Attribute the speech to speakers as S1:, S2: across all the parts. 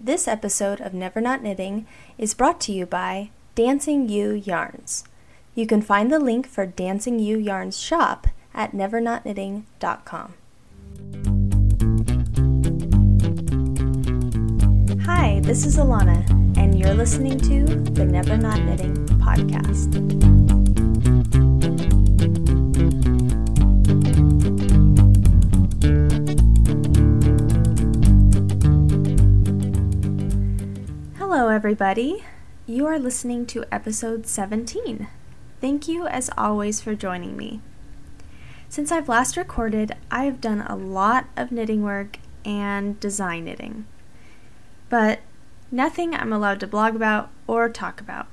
S1: This episode of Never Not Knitting is brought to you by Dancing You Yarns. You can find the link for Dancing You Yarns shop at nevernotknitting.com. Hi, this is Alana, and you're listening to the Never Not Knitting podcast. Everybody. You are listening to episode 17. Thank you, as always, for joining me. Since I've last recorded, I have done a lot of knitting work and design knitting, but nothing I'm allowed to blog about or talk about.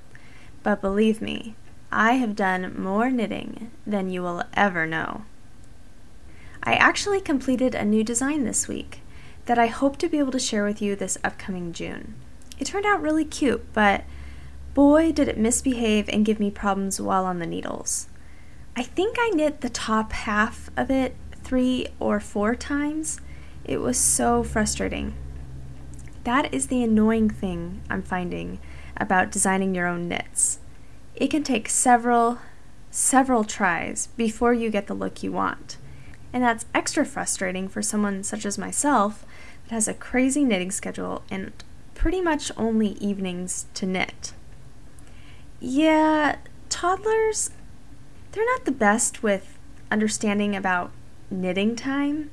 S1: But believe me, I have done more knitting than you will ever know. I actually completed a new design this week that I hope to be able to share with you this upcoming June. It turned out really cute, but boy, did it misbehave and give me problems while on the needles. I think I knit the top half of it three or four times. It was so frustrating. That is the annoying thing I'm finding about designing your own knits. It can take several, several tries before you get the look you want. And that's extra frustrating for someone such as myself that has a crazy knitting schedule and pretty much only evenings to knit. Yeah, toddlers, they're not the best with understanding about knitting time.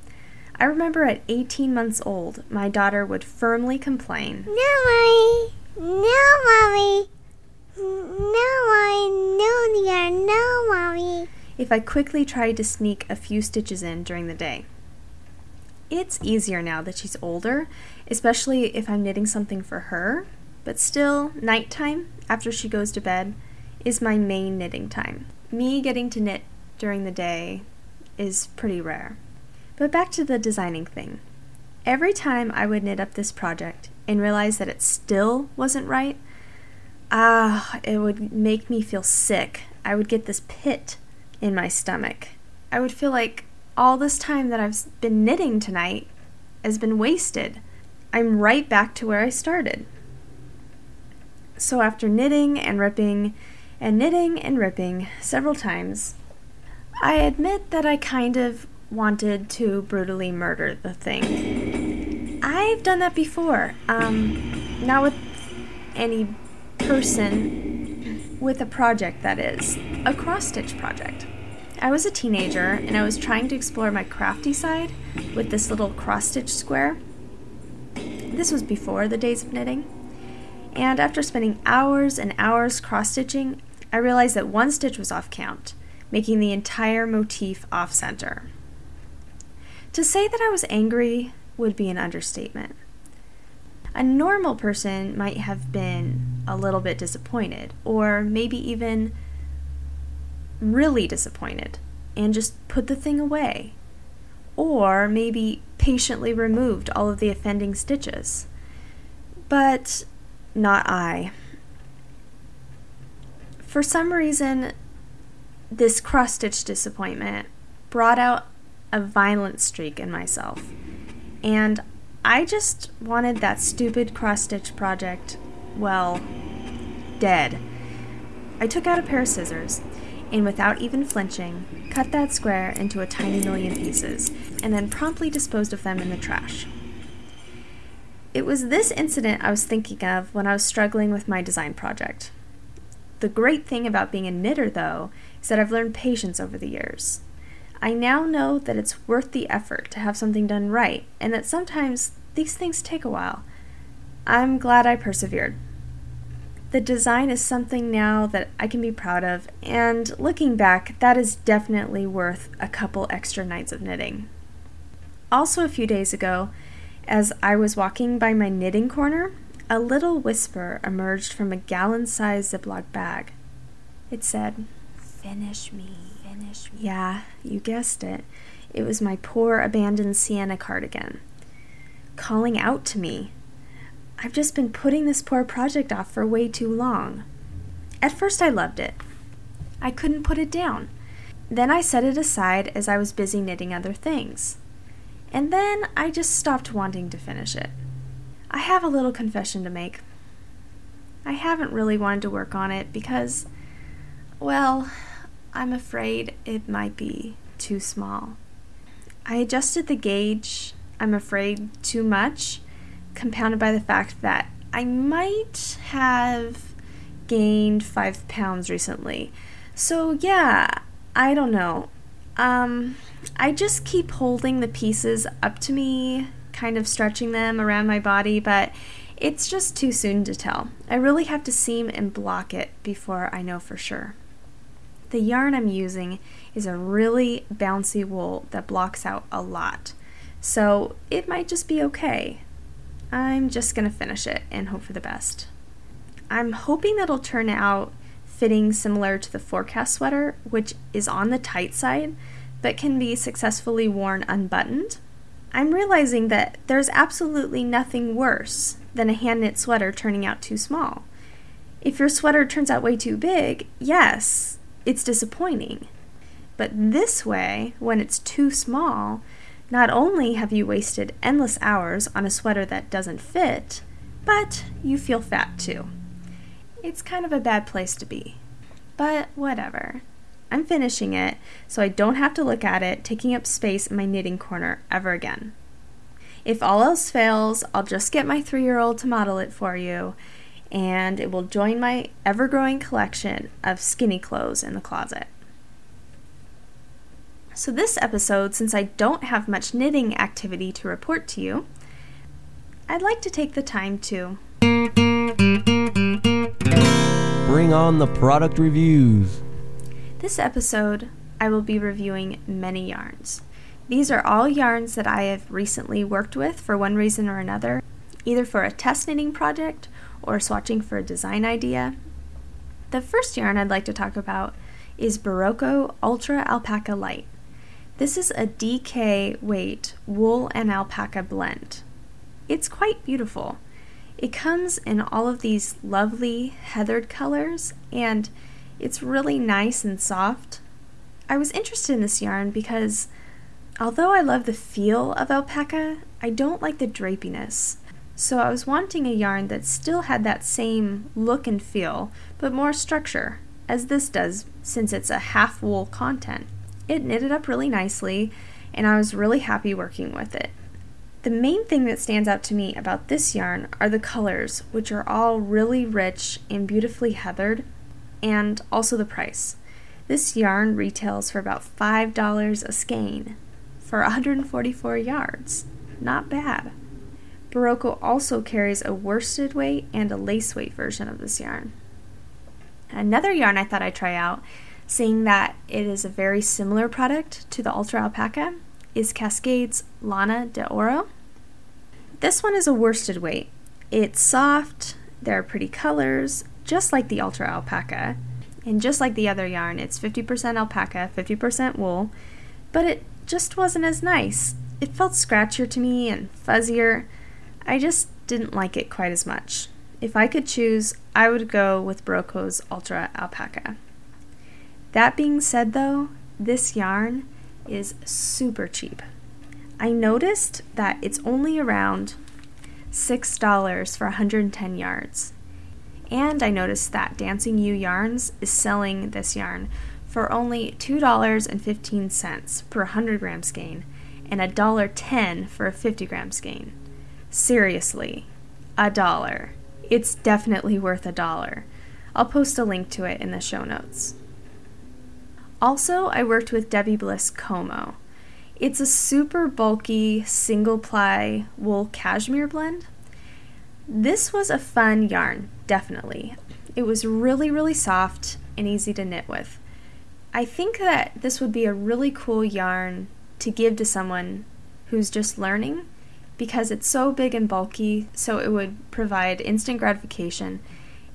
S1: I remember at 18 months old, my daughter would firmly complain
S2: No, mommy. No, mommy. No, mommy. No, dear. No, mommy.
S1: if I quickly tried to sneak a few stitches in during the day. It's easier now that she's older, especially if I'm knitting something for her, but still, nighttime, after she goes to bed, is my main knitting time. Me getting to knit during the day is pretty rare. But back to the designing thing. Every time I would knit up this project and realize that it still wasn't right, ah, it would make me feel sick. I would get this pit in my stomach. I would feel like all this time that I've been knitting tonight has been wasted. I'm right back to where I started. So after knitting and ripping and knitting and ripping several times, I admit that I kind of wanted to brutally murder the thing. I've done that before. Um, not with any person, with a project that is, a cross stitch project. I was a teenager and I was trying to explore my crafty side with this little cross stitch square. This was before the days of knitting. And after spending hours and hours cross stitching, I realized that one stitch was off count, making the entire motif off center. To say that I was angry would be an understatement. A normal person might have been a little bit disappointed, or maybe even really disappointed and just put the thing away. Or maybe patiently removed all of the offending stitches. But not I. For some reason, this cross stitch disappointment brought out a violent streak in myself. And I just wanted that stupid cross stitch project, well, dead. I took out a pair of scissors and without even flinching, cut that square into a tiny million pieces, and then promptly disposed of them in the trash. It was this incident I was thinking of when I was struggling with my design project. The great thing about being a knitter, though, is that I've learned patience over the years. I now know that it's worth the effort to have something done right, and that sometimes these things take a while. I'm glad I persevered. The design is something now that I can be proud of, and looking back, that is definitely worth a couple extra nights of knitting. Also, a few days ago, as I was walking by my knitting corner, a little whisper emerged from a gallon sized Ziploc bag. It said, Finish me, finish me. Yeah, you guessed it. It was my poor abandoned sienna cardigan. Calling out to me. I've just been putting this poor project off for way too long. At first, I loved it. I couldn't put it down. Then I set it aside as I was busy knitting other things. And then I just stopped wanting to finish it. I have a little confession to make. I haven't really wanted to work on it because, well, I'm afraid it might be too small. I adjusted the gauge, I'm afraid, too much, compounded by the fact that I might have gained five pounds recently. So, yeah, I don't know. Um, I just keep holding the pieces up to me, kind of stretching them around my body, but it's just too soon to tell. I really have to seam and block it before I know for sure. The yarn I'm using is a really bouncy wool that blocks out a lot, so it might just be okay. I'm just going to finish it and hope for the best. I'm hoping that'll turn out fitting similar to the forecast sweater, which is on the tight side but can be successfully worn unbuttoned. I'm realizing that there's absolutely nothing worse than a hand knit sweater turning out too small. If your sweater turns out way too big, yes, it's disappointing. But this way, when it's too small, not only have you wasted endless hours on a sweater that doesn't fit, but you feel fat too. It's kind of a bad place to be. But whatever. I'm finishing it, so I don't have to look at it taking up space in my knitting corner ever again. If all else fails, I'll just get my three year old to model it for you, and it will join my ever growing collection of skinny clothes in the closet. So, this episode, since I don't have much knitting activity to report to you, I'd like to take the time to
S3: bring on the product reviews.
S1: This episode, I will be reviewing many yarns. These are all yarns that I have recently worked with for one reason or another, either for a test knitting project or swatching for a design idea. The first yarn I'd like to talk about is Berroco Ultra Alpaca Light. This is a DK weight wool and alpaca blend. It's quite beautiful. It comes in all of these lovely heathered colors and it's really nice and soft. I was interested in this yarn because although I love the feel of alpaca, I don't like the drapiness. So I was wanting a yarn that still had that same look and feel, but more structure, as this does since it's a half wool content. It knitted up really nicely, and I was really happy working with it. The main thing that stands out to me about this yarn are the colors, which are all really rich and beautifully heathered, and also the price. This yarn retails for about $5 a skein for 144 yards. Not bad. Berroco also carries a worsted weight and a lace weight version of this yarn. Another yarn I thought I'd try out, seeing that it is a very similar product to the Ultra Alpaca, is Cascade's Lana de Oro. This one is a worsted weight. It's soft, there are pretty colors, just like the Ultra Alpaca. And just like the other yarn, it's 50% alpaca, 50% wool, but it just wasn't as nice. It felt scratchier to me and fuzzier. I just didn't like it quite as much. If I could choose, I would go with Berroco's Ultra Alpaca. That being said, though, this yarn is super cheap. I noticed that it's only around $6 for 110 yards. And I noticed that Dancing You Yarns is selling this yarn for only $2.15 per 100 gram skein and $1.10 for a 50 gram skein. Seriously, a dollar. It's definitely worth a dollar. I'll post a link to it in the show notes. Also, I worked with Debbie Bliss Como. It's a super bulky single ply wool cashmere blend. This was a fun yarn, definitely. It was really, really soft and easy to knit with. I think that this would be a really cool yarn to give to someone who's just learning because it's so big and bulky, so it would provide instant gratification,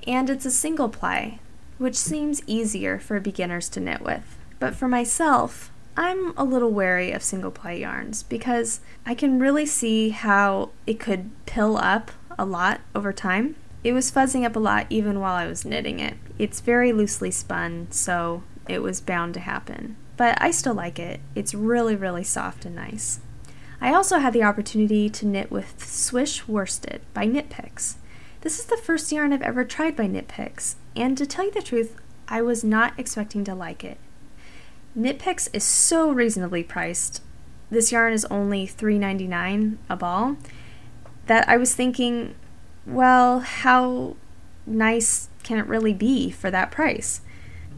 S1: and it's a single ply, which seems easier for beginners to knit with. But for myself, I'm a little wary of single ply yarns because I can really see how it could pill up a lot over time. It was fuzzing up a lot even while I was knitting it. It's very loosely spun, so it was bound to happen. But I still like it. It's really, really soft and nice. I also had the opportunity to knit with Swish Worsted by Knit Picks. This is the first yarn I've ever tried by Knit Picks, and to tell you the truth, I was not expecting to like it. Knit Picks is so reasonably priced. This yarn is only $3.99 a ball. That I was thinking, well, how nice can it really be for that price?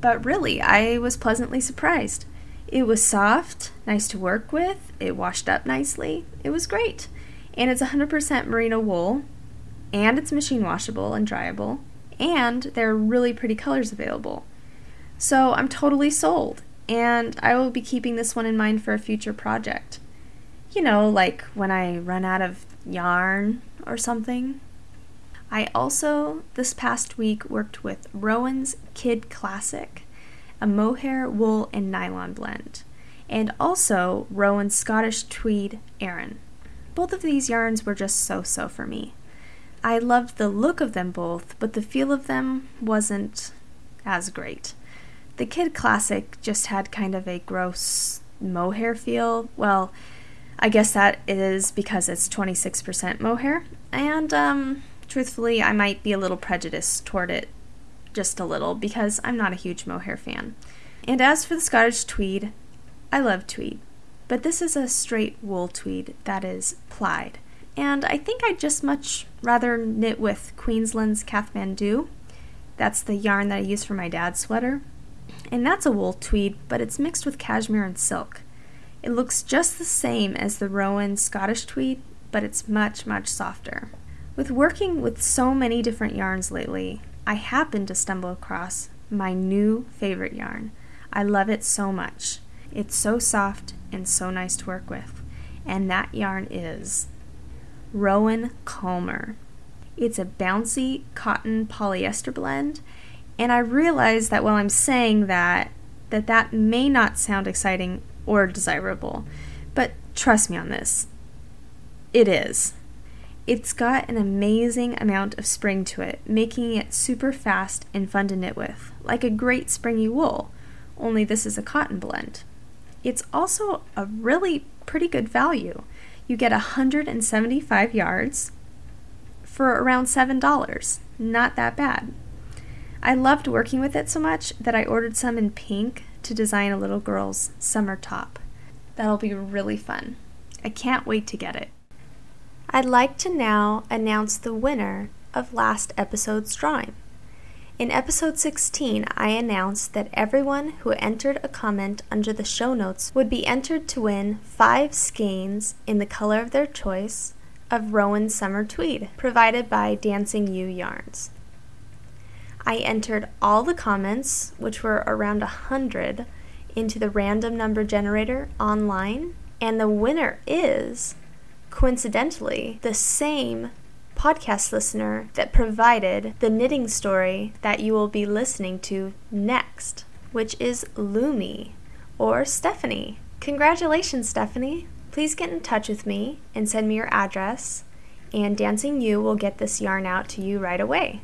S1: But really, I was pleasantly surprised. It was soft, nice to work with, it washed up nicely. It was great. And it's 100% merino wool, and it's machine washable and dryable, and there are really pretty colors available. So I'm totally sold, and I will be keeping this one in mind for a future project. You know, like when I run out of yarn or something. I also, this past week, worked with Rowan's Kid Classic a mohair, wool, and nylon blend, and also Rowan's Scottish Tweed Aran. Both of these yarns were just so so for me. I loved the look of them both, but the feel of them wasn't as great. The Kid Classic just had kind of a gross mohair feel. Well, I guess that is because it's 26% mohair, and um, truthfully, I might be a little prejudiced toward it just a little because I'm not a huge mohair fan. And as for the Scottish tweed, I love tweed, but this is a straight wool tweed that is plied. And I think I'd just much rather knit with Queensland's Kathmandu. That's the yarn that I use for my dad's sweater. And that's a wool tweed, but it's mixed with cashmere and silk. It looks just the same as the Rowan Scottish tweed, but it's much, much softer. With working with so many different yarns lately, I happened to stumble across my new favorite yarn. I love it so much. It's so soft and so nice to work with. And that yarn is Rowan Calmer. It's a bouncy cotton polyester blend, and I realize that while I'm saying that, that that may not sound exciting or desirable, but trust me on this. It is. It's got an amazing amount of spring to it, making it super fast and fun to knit with, like a great springy wool, only this is a cotton blend. It's also a really pretty good value. You get 175 yards for around $7. Not that bad. I loved working with it so much that I ordered some in pink to design a little girl's summer top. That'll be really fun. I can't wait to get it. I'd like to now announce the winner of last episode's drawing. In episode 16, I announced that everyone who entered a comment under the show notes would be entered to win five skeins in the color of their choice of Rowan Summer Tweed, provided by Dancing You Yarns. I entered all the comments, which were around a hundred, into the random number generator online, and the winner is coincidentally, the same podcast listener that provided the knitting story that you will be listening to next, which is Lumi or Stephanie. Congratulations, Stephanie! Please get in touch with me and send me your address, and Dancing You will get this yarn out to you right away.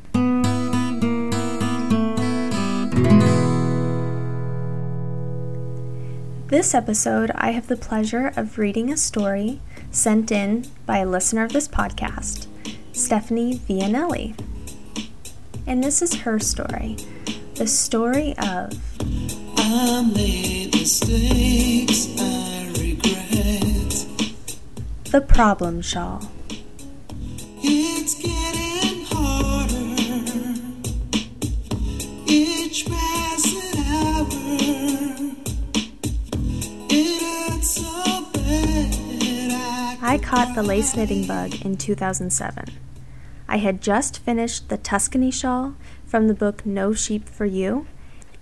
S1: This episode, I have the pleasure of reading a story sent in by a listener of this podcast, Stephanie Vianelli. And this is her story the story of I made mistakes I regret. The Problem Shawl. Caught the lace knitting bug in 2007. I had just finished the Tuscany shawl from the book No Sheep for You,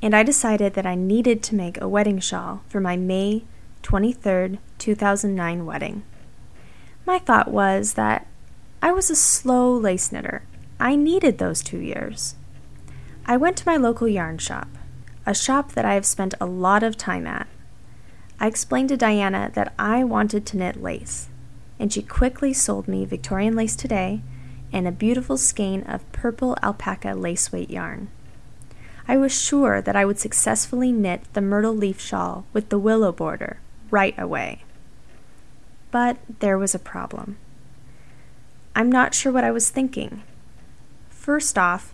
S1: and I decided that I needed to make a wedding shawl for my May 23, 2009 wedding. My thought was that I was a slow lace knitter. I needed those two years. I went to my local yarn shop, a shop that I have spent a lot of time at. I explained to Diana that I wanted to knit lace and she quickly sold me Victorian Lace Today and a beautiful skein of purple alpaca lace weight yarn. I was sure that I would successfully knit the myrtle leaf shawl with the willow border right away. But there was a problem. I'm not sure what I was thinking. First off,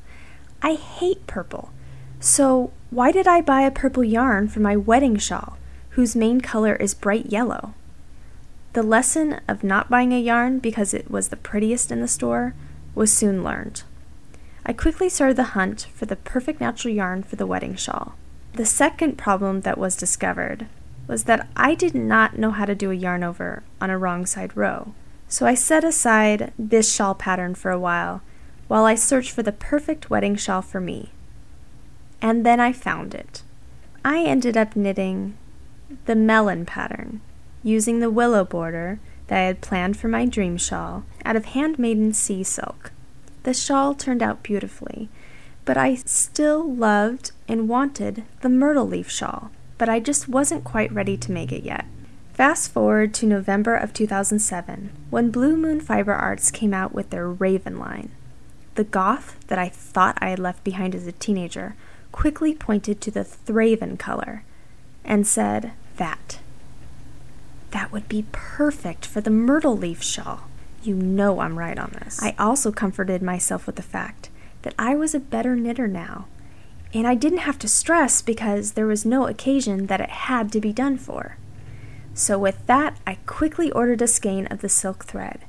S1: I hate purple. So, why did I buy a purple yarn for my wedding shawl, whose main color is bright yellow? The lesson of not buying a yarn because it was the prettiest in the store was soon learned. I quickly started the hunt for the perfect natural yarn for the wedding shawl. The second problem that was discovered was that I did not know how to do a yarn over on a wrong side row. So I set aside this shawl pattern for a while while I searched for the perfect wedding shawl for me. And then I found it. I ended up knitting the melon pattern using the willow border that I had planned for my dream shawl out of handmaiden sea silk. The shawl turned out beautifully, but I still loved and wanted the myrtle leaf shawl, but I just wasn't quite ready to make it yet. Fast forward to November of 2007, when Blue Moon Fiber Arts came out with their Raven line. The goth that I thought I had left behind as a teenager quickly pointed to the Thraven color and said, That. That would be perfect for the myrtle leaf shawl. You know I'm right on this. I also comforted myself with the fact that I was a better knitter now, and I didn't have to stress because there was no occasion that it had to be done for. So, with that, I quickly ordered a skein of the silk thread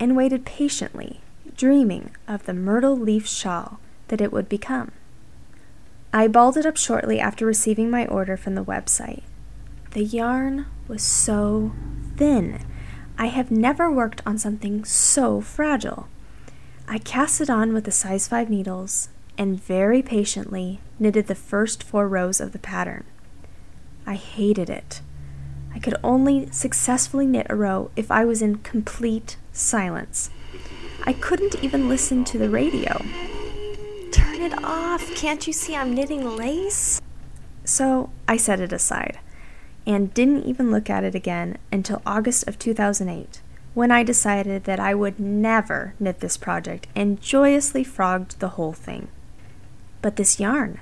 S1: and waited patiently, dreaming of the myrtle leaf shawl that it would become. I balled it up shortly after receiving my order from the website. The yarn was so thin. I have never worked on something so fragile. I cast it on with the size 5 needles and very patiently knitted the first four rows of the pattern. I hated it. I could only successfully knit a row if I was in complete silence. I couldn't even listen to the radio. Turn it off! Can't you see I'm knitting lace? So I set it aside and didn't even look at it again until August of 2008, when I decided that I would never knit this project and joyously frogged the whole thing. But this yarn,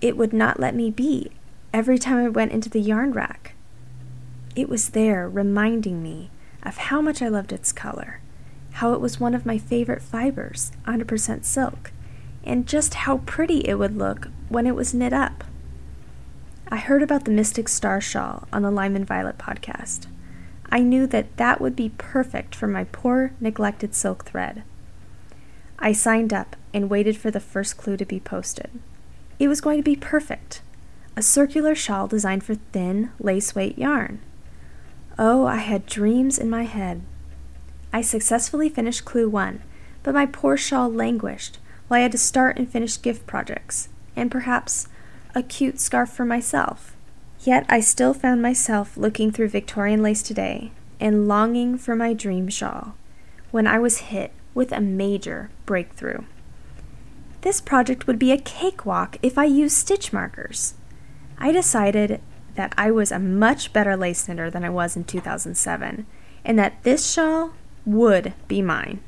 S1: it would not let me be every time I went into the yarn rack. It was there reminding me of how much I loved its color, how it was one of my favorite fibers, 100% silk, and just how pretty it would look when it was knit up. I heard about the Mystic Star Shawl on the Lime and Violet podcast. I knew that that would be perfect for my poor, neglected silk thread. I signed up and waited for the first clue to be posted. It was going to be perfect a circular shawl designed for thin, lace weight yarn. Oh, I had dreams in my head. I successfully finished clue one, but my poor shawl languished while I had to start and finish gift projects, and perhaps a cute scarf for myself. Yet I still found myself looking through Victorian lace today and longing for my dream shawl when I was hit with a major breakthrough. This project would be a cakewalk if I used stitch markers. I decided that I was a much better lace knitter than I was in 2007 and that this shawl would be mine.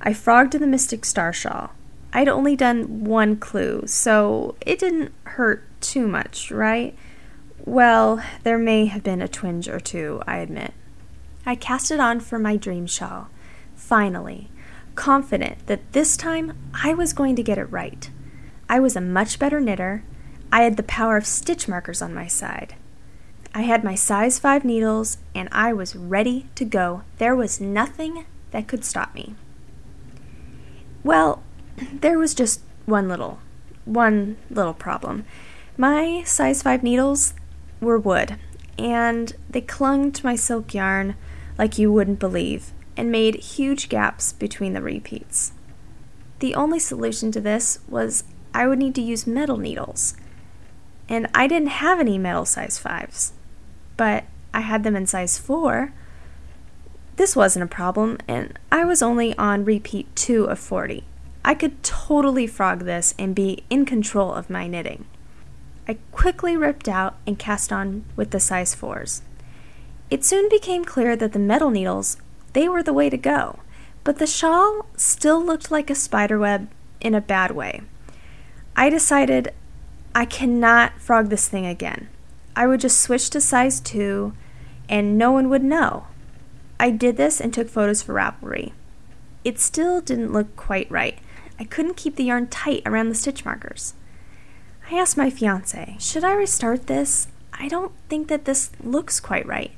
S1: I frogged the Mystic Star shawl I'd only done one clue, so it didn't hurt too much, right? Well, there may have been a twinge or two, I admit. I cast it on for my dream shawl, finally, confident that this time I was going to get it right. I was a much better knitter. I had the power of stitch markers on my side. I had my size 5 needles, and I was ready to go. There was nothing that could stop me. Well, there was just one little, one little problem. My size 5 needles were wood, and they clung to my silk yarn like you wouldn't believe, and made huge gaps between the repeats. The only solution to this was I would need to use metal needles, and I didn't have any metal size 5s, but I had them in size 4. This wasn't a problem, and I was only on repeat 2 of 40. I could totally frog this and be in control of my knitting. I quickly ripped out and cast on with the size 4s. It soon became clear that the metal needles, they were the way to go, but the shawl still looked like a spiderweb in a bad way. I decided I cannot frog this thing again. I would just switch to size 2 and no one would know. I did this and took photos for Ravelry. It still didn't look quite right. I couldn't keep the yarn tight around the stitch markers. I asked my fiance, should I restart this? I don't think that this looks quite right.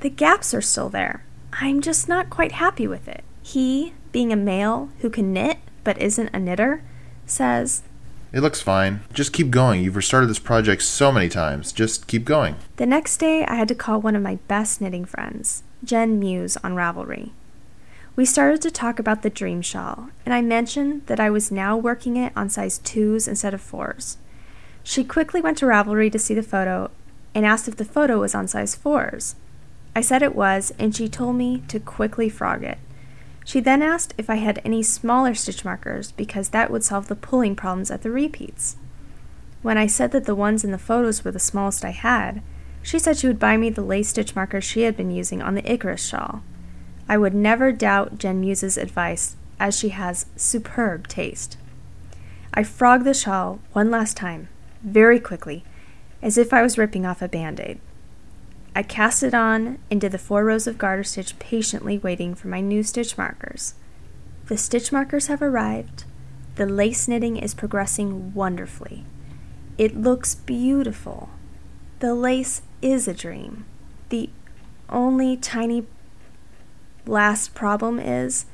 S1: The gaps are still there. I'm just not quite happy with it. He, being a male who can knit but isn't a knitter, says,
S4: It looks fine. Just keep going. You've restarted this project so many times. Just keep going.
S1: The next day, I had to call one of my best knitting friends, Jen Muse, on Ravelry. We started to talk about the dream shawl, and I mentioned that I was now working it on size 2s instead of 4s. She quickly went to Ravelry to see the photo and asked if the photo was on size 4s. I said it was, and she told me to quickly frog it. She then asked if I had any smaller stitch markers because that would solve the pulling problems at the repeats. When I said that the ones in the photos were the smallest I had, she said she would buy me the lace stitch markers she had been using on the Icarus shawl. I would never doubt Jen Muse's advice, as she has superb taste. I frogged the shawl one last time, very quickly, as if I was ripping off a band aid. I cast it on and did the four rows of garter stitch patiently waiting for my new stitch markers. The stitch markers have arrived. The lace knitting is progressing wonderfully. It looks beautiful. The lace is a dream. The only tiny last problem is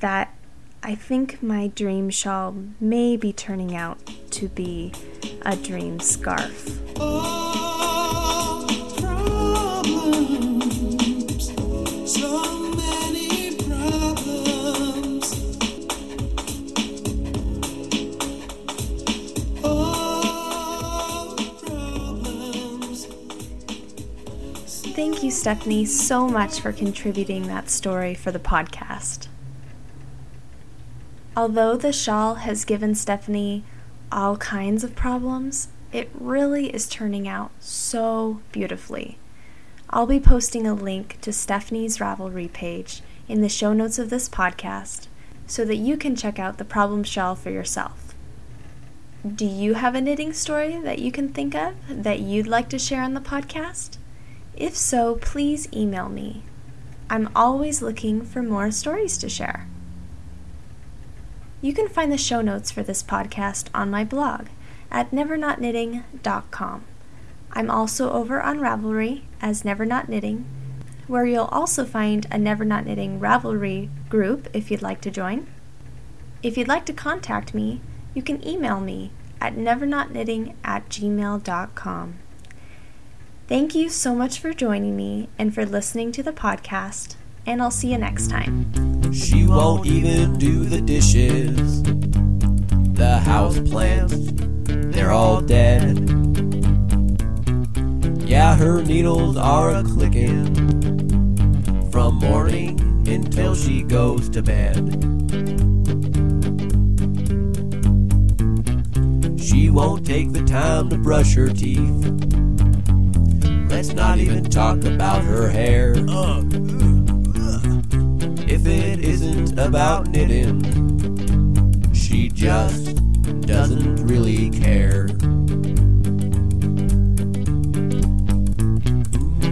S1: that I think my dream shawl may be turning out to be a dream scarf. Stephanie, so much for contributing that story for the podcast. Although the shawl has given Stephanie all kinds of problems, it really is turning out so beautifully. I'll be posting a link to Stephanie's Ravelry page in the show notes of this podcast so that you can check out the problem shawl for yourself. Do you have a knitting story that you can think of that you'd like to share on the podcast? If so, please email me. I'm always looking for more stories to share. You can find the show notes for this podcast on my blog at nevernotknitting.com. I'm also over on Ravelry as Never Not Knitting, where you'll also find a Never Not Knitting Ravelry group if you'd like to join. If you'd like to contact me, you can email me at nevernotknitting at gmail.com. Thank you so much for joining me and for listening to the podcast, and I'll see you next time.
S3: She won't even do the dishes. The house plants, they're all dead. Yeah, her needles are a clicking from morning until she goes to bed. She won't take the time to brush her teeth. Let's not even talk about her hair. If it isn't about knitting, she just doesn't really care.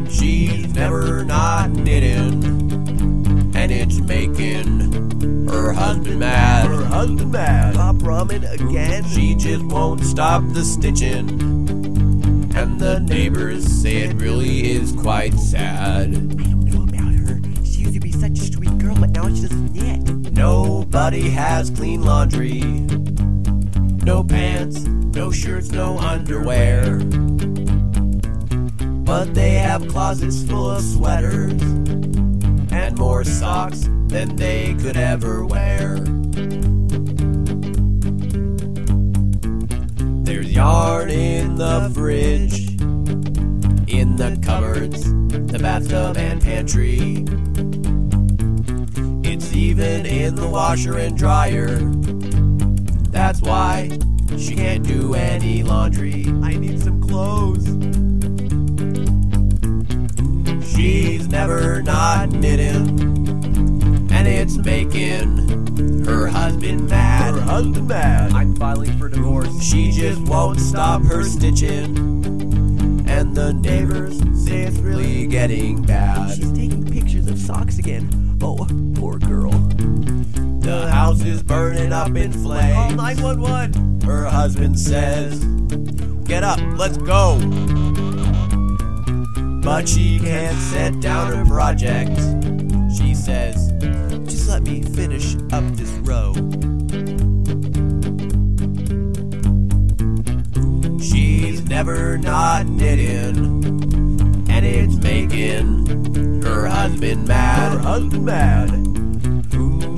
S3: She's never not knitting, and it's making her husband mad. Her husband mad. Pop ramen again. She just won't stop the stitching, and the neighbors say it really is quite sad.
S5: I don't know about her. She used to be such a sweet girl, but now she doesn't knit.
S3: Nobody has clean laundry. No pants, no shirts, no underwear. But they have closets full of sweaters and more socks than they could ever wear. Yarn in the fridge, in the cupboards, the bathtub, and pantry. It's even in the washer and dryer. That's why she can't do any laundry. I need some clothes. She's never not knitting, and it's making her husband mad. Her husband mad. I'm filing for divorce. She just won't stop her stitching, and and the neighbors say it's really getting bad.
S5: She's taking pictures of socks again. Oh, poor girl.
S3: The house is burning up in flames.
S5: Call
S3: flames.
S5: 911.
S3: Her husband says, Get up, let's go. But she can't set down her project. She says,
S5: Just let me finish up this row.
S3: She's never not knitting, and it's making her husband mad. Her husband mad.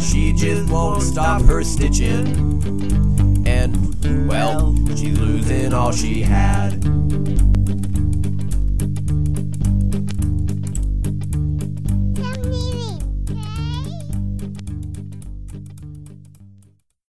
S3: She just won't stop her stitching, and well, she's losing all she had.